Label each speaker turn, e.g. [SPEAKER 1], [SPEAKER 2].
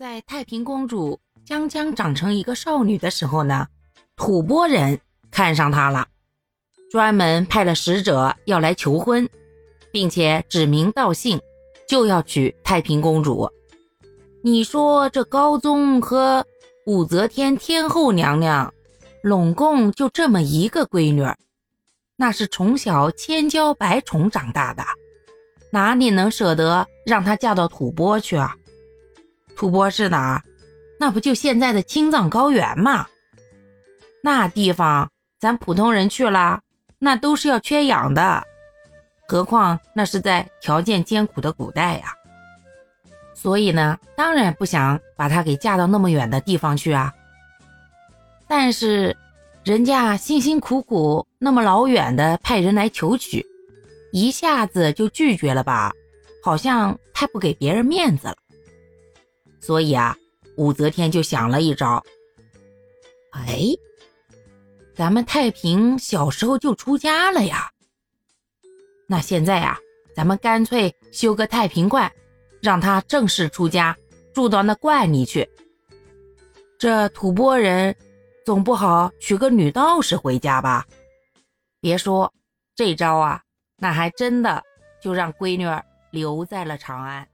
[SPEAKER 1] 在太平公主将将长成一个少女的时候呢，吐蕃人看上她了，专门派了使者要来求婚，并且指名道姓，就要娶太平公主。你说这高宗和武则天天后娘娘，拢共就这么一个闺女，那是从小千娇百宠长大的，哪里能舍得让她嫁到吐蕃去啊？吐蕃是哪？那不就现在的青藏高原吗？那地方咱普通人去了，那都是要缺氧的，何况那是在条件艰苦的古代呀。所以呢，当然不想把她给嫁到那么远的地方去啊。但是，人家辛辛苦苦那么老远的派人来求娶，一下子就拒绝了吧，好像太不给别人面子了。所以啊，武则天就想了一招。哎，咱们太平小时候就出家了呀。那现在啊，咱们干脆修个太平观，让他正式出家，住到那观里去。这吐蕃人总不好娶个女道士回家吧？别说这招啊，那还真的就让闺女留在了长安。